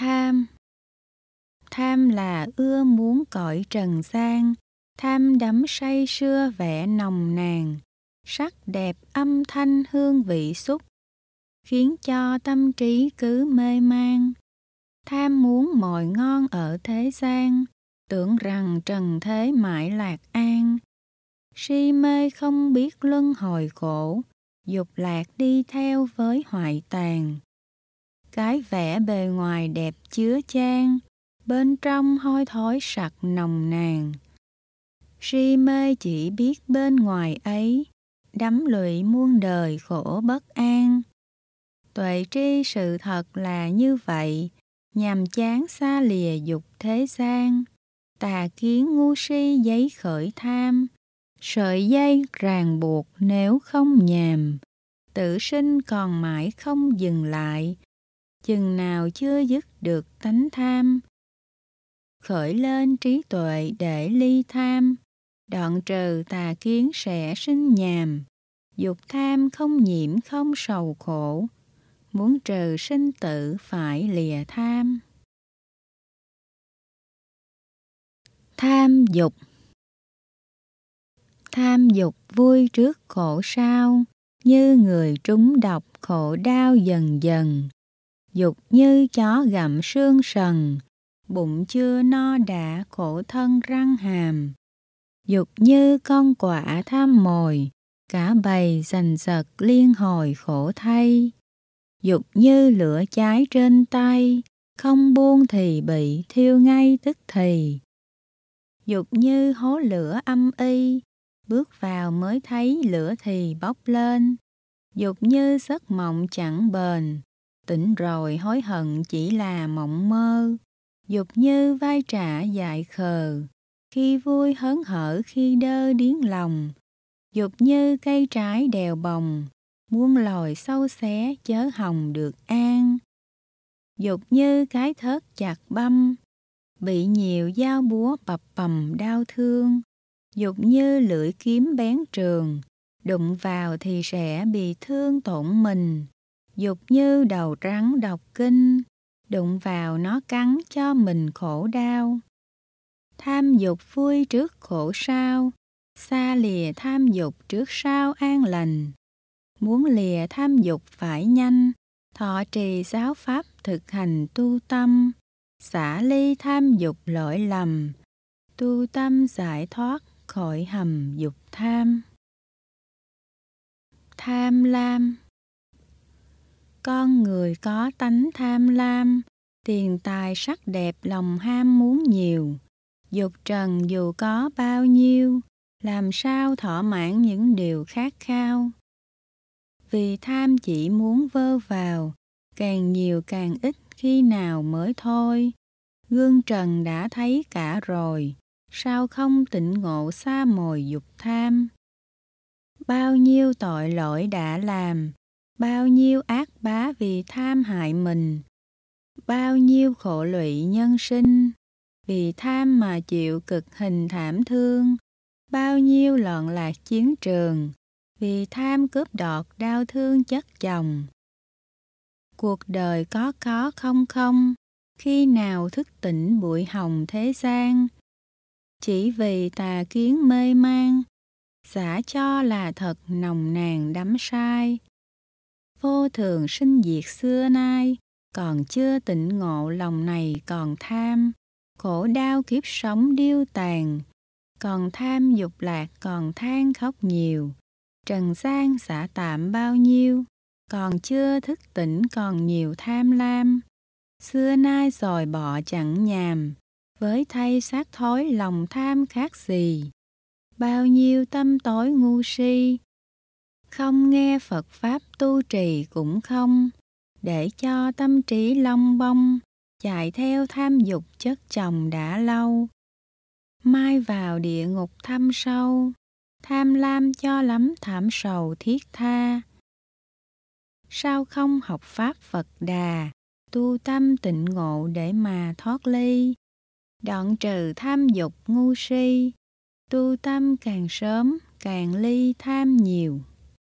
Tham Tham là ưa muốn cõi trần gian, tham đắm say sưa vẻ nồng nàn, sắc đẹp âm thanh hương vị xúc, khiến cho tâm trí cứ mê man. Tham muốn mọi ngon ở thế gian, tưởng rằng trần thế mãi lạc an. Si mê không biết luân hồi khổ, dục lạc đi theo với hoại tàn. Cái vẻ bề ngoài đẹp chứa chan, bên trong hôi thối sặc nồng nàn. Si mê chỉ biết bên ngoài ấy, đắm lụy muôn đời khổ bất an. Tuệ tri sự thật là như vậy, nhằm chán xa lìa dục thế gian. Tà kiến ngu si giấy khởi tham, sợi dây ràng buộc nếu không nhàm. Tự sinh còn mãi không dừng lại, chừng nào chưa dứt được tánh tham. Khởi lên trí tuệ để ly tham, đoạn trừ tà kiến sẽ sinh nhàm. Dục tham không nhiễm không sầu khổ, muốn trừ sinh tử phải lìa tham. Tham dục Tham dục vui trước khổ sao, như người trúng độc khổ đau dần dần. Dục như chó gặm xương sần, bụng chưa no đã khổ thân răng hàm. Dục như con quả tham mồi, cả bầy giành giật liên hồi khổ thay. Dục như lửa cháy trên tay, không buông thì bị thiêu ngay tức thì. Dục như hố lửa âm y, bước vào mới thấy lửa thì bốc lên. Dục như giấc mộng chẳng bền, tỉnh rồi hối hận chỉ là mộng mơ. Dục như vai trả dại khờ, khi vui hớn hở khi đơ điến lòng. Dục như cây trái đèo bồng, muôn lòi sâu xé chớ hồng được an. Dục như cái thớt chặt băm, bị nhiều dao búa bập bầm đau thương. Dục như lưỡi kiếm bén trường, đụng vào thì sẽ bị thương tổn mình. Dục như đầu rắn độc kinh, đụng vào nó cắn cho mình khổ đau. Tham dục vui trước khổ sao, xa lìa tham dục trước sao an lành. Muốn lìa tham dục phải nhanh, thọ trì giáo pháp thực hành tu tâm, xả ly tham dục lỗi lầm, tu tâm giải thoát khỏi hầm dục tham. Tham lam con người có tánh tham lam, tiền tài sắc đẹp lòng ham muốn nhiều. Dục trần dù có bao nhiêu, làm sao thỏa mãn những điều khát khao. Vì tham chỉ muốn vơ vào, càng nhiều càng ít khi nào mới thôi. Gương trần đã thấy cả rồi, sao không tỉnh ngộ xa mồi dục tham. Bao nhiêu tội lỗi đã làm, bao nhiêu ác bá vì tham hại mình, bao nhiêu khổ lụy nhân sinh, vì tham mà chịu cực hình thảm thương, bao nhiêu loạn lạc chiến trường, vì tham cướp đoạt đau thương chất chồng. Cuộc đời có có không không, khi nào thức tỉnh bụi hồng thế gian, chỉ vì tà kiến mê man, giả cho là thật nồng nàn đắm sai. Vô thường sinh diệt xưa nay, còn chưa tỉnh ngộ lòng này còn tham, khổ đau kiếp sống điêu tàn, còn tham dục lạc còn than khóc nhiều, trần gian xả tạm bao nhiêu, còn chưa thức tỉnh còn nhiều tham lam. Xưa nay dòi bỏ chẳng nhàm, với thay xác thối lòng tham khác gì. Bao nhiêu tâm tối ngu si, không nghe Phật Pháp tu trì cũng không, để cho tâm trí long bông, chạy theo tham dục chất chồng đã lâu. Mai vào địa ngục thăm sâu, tham lam cho lắm thảm sầu thiết tha. Sao không học Pháp Phật Đà, tu tâm tịnh ngộ để mà thoát ly? đoạn trừ tham dục ngu si, tu tâm càng sớm càng ly tham nhiều.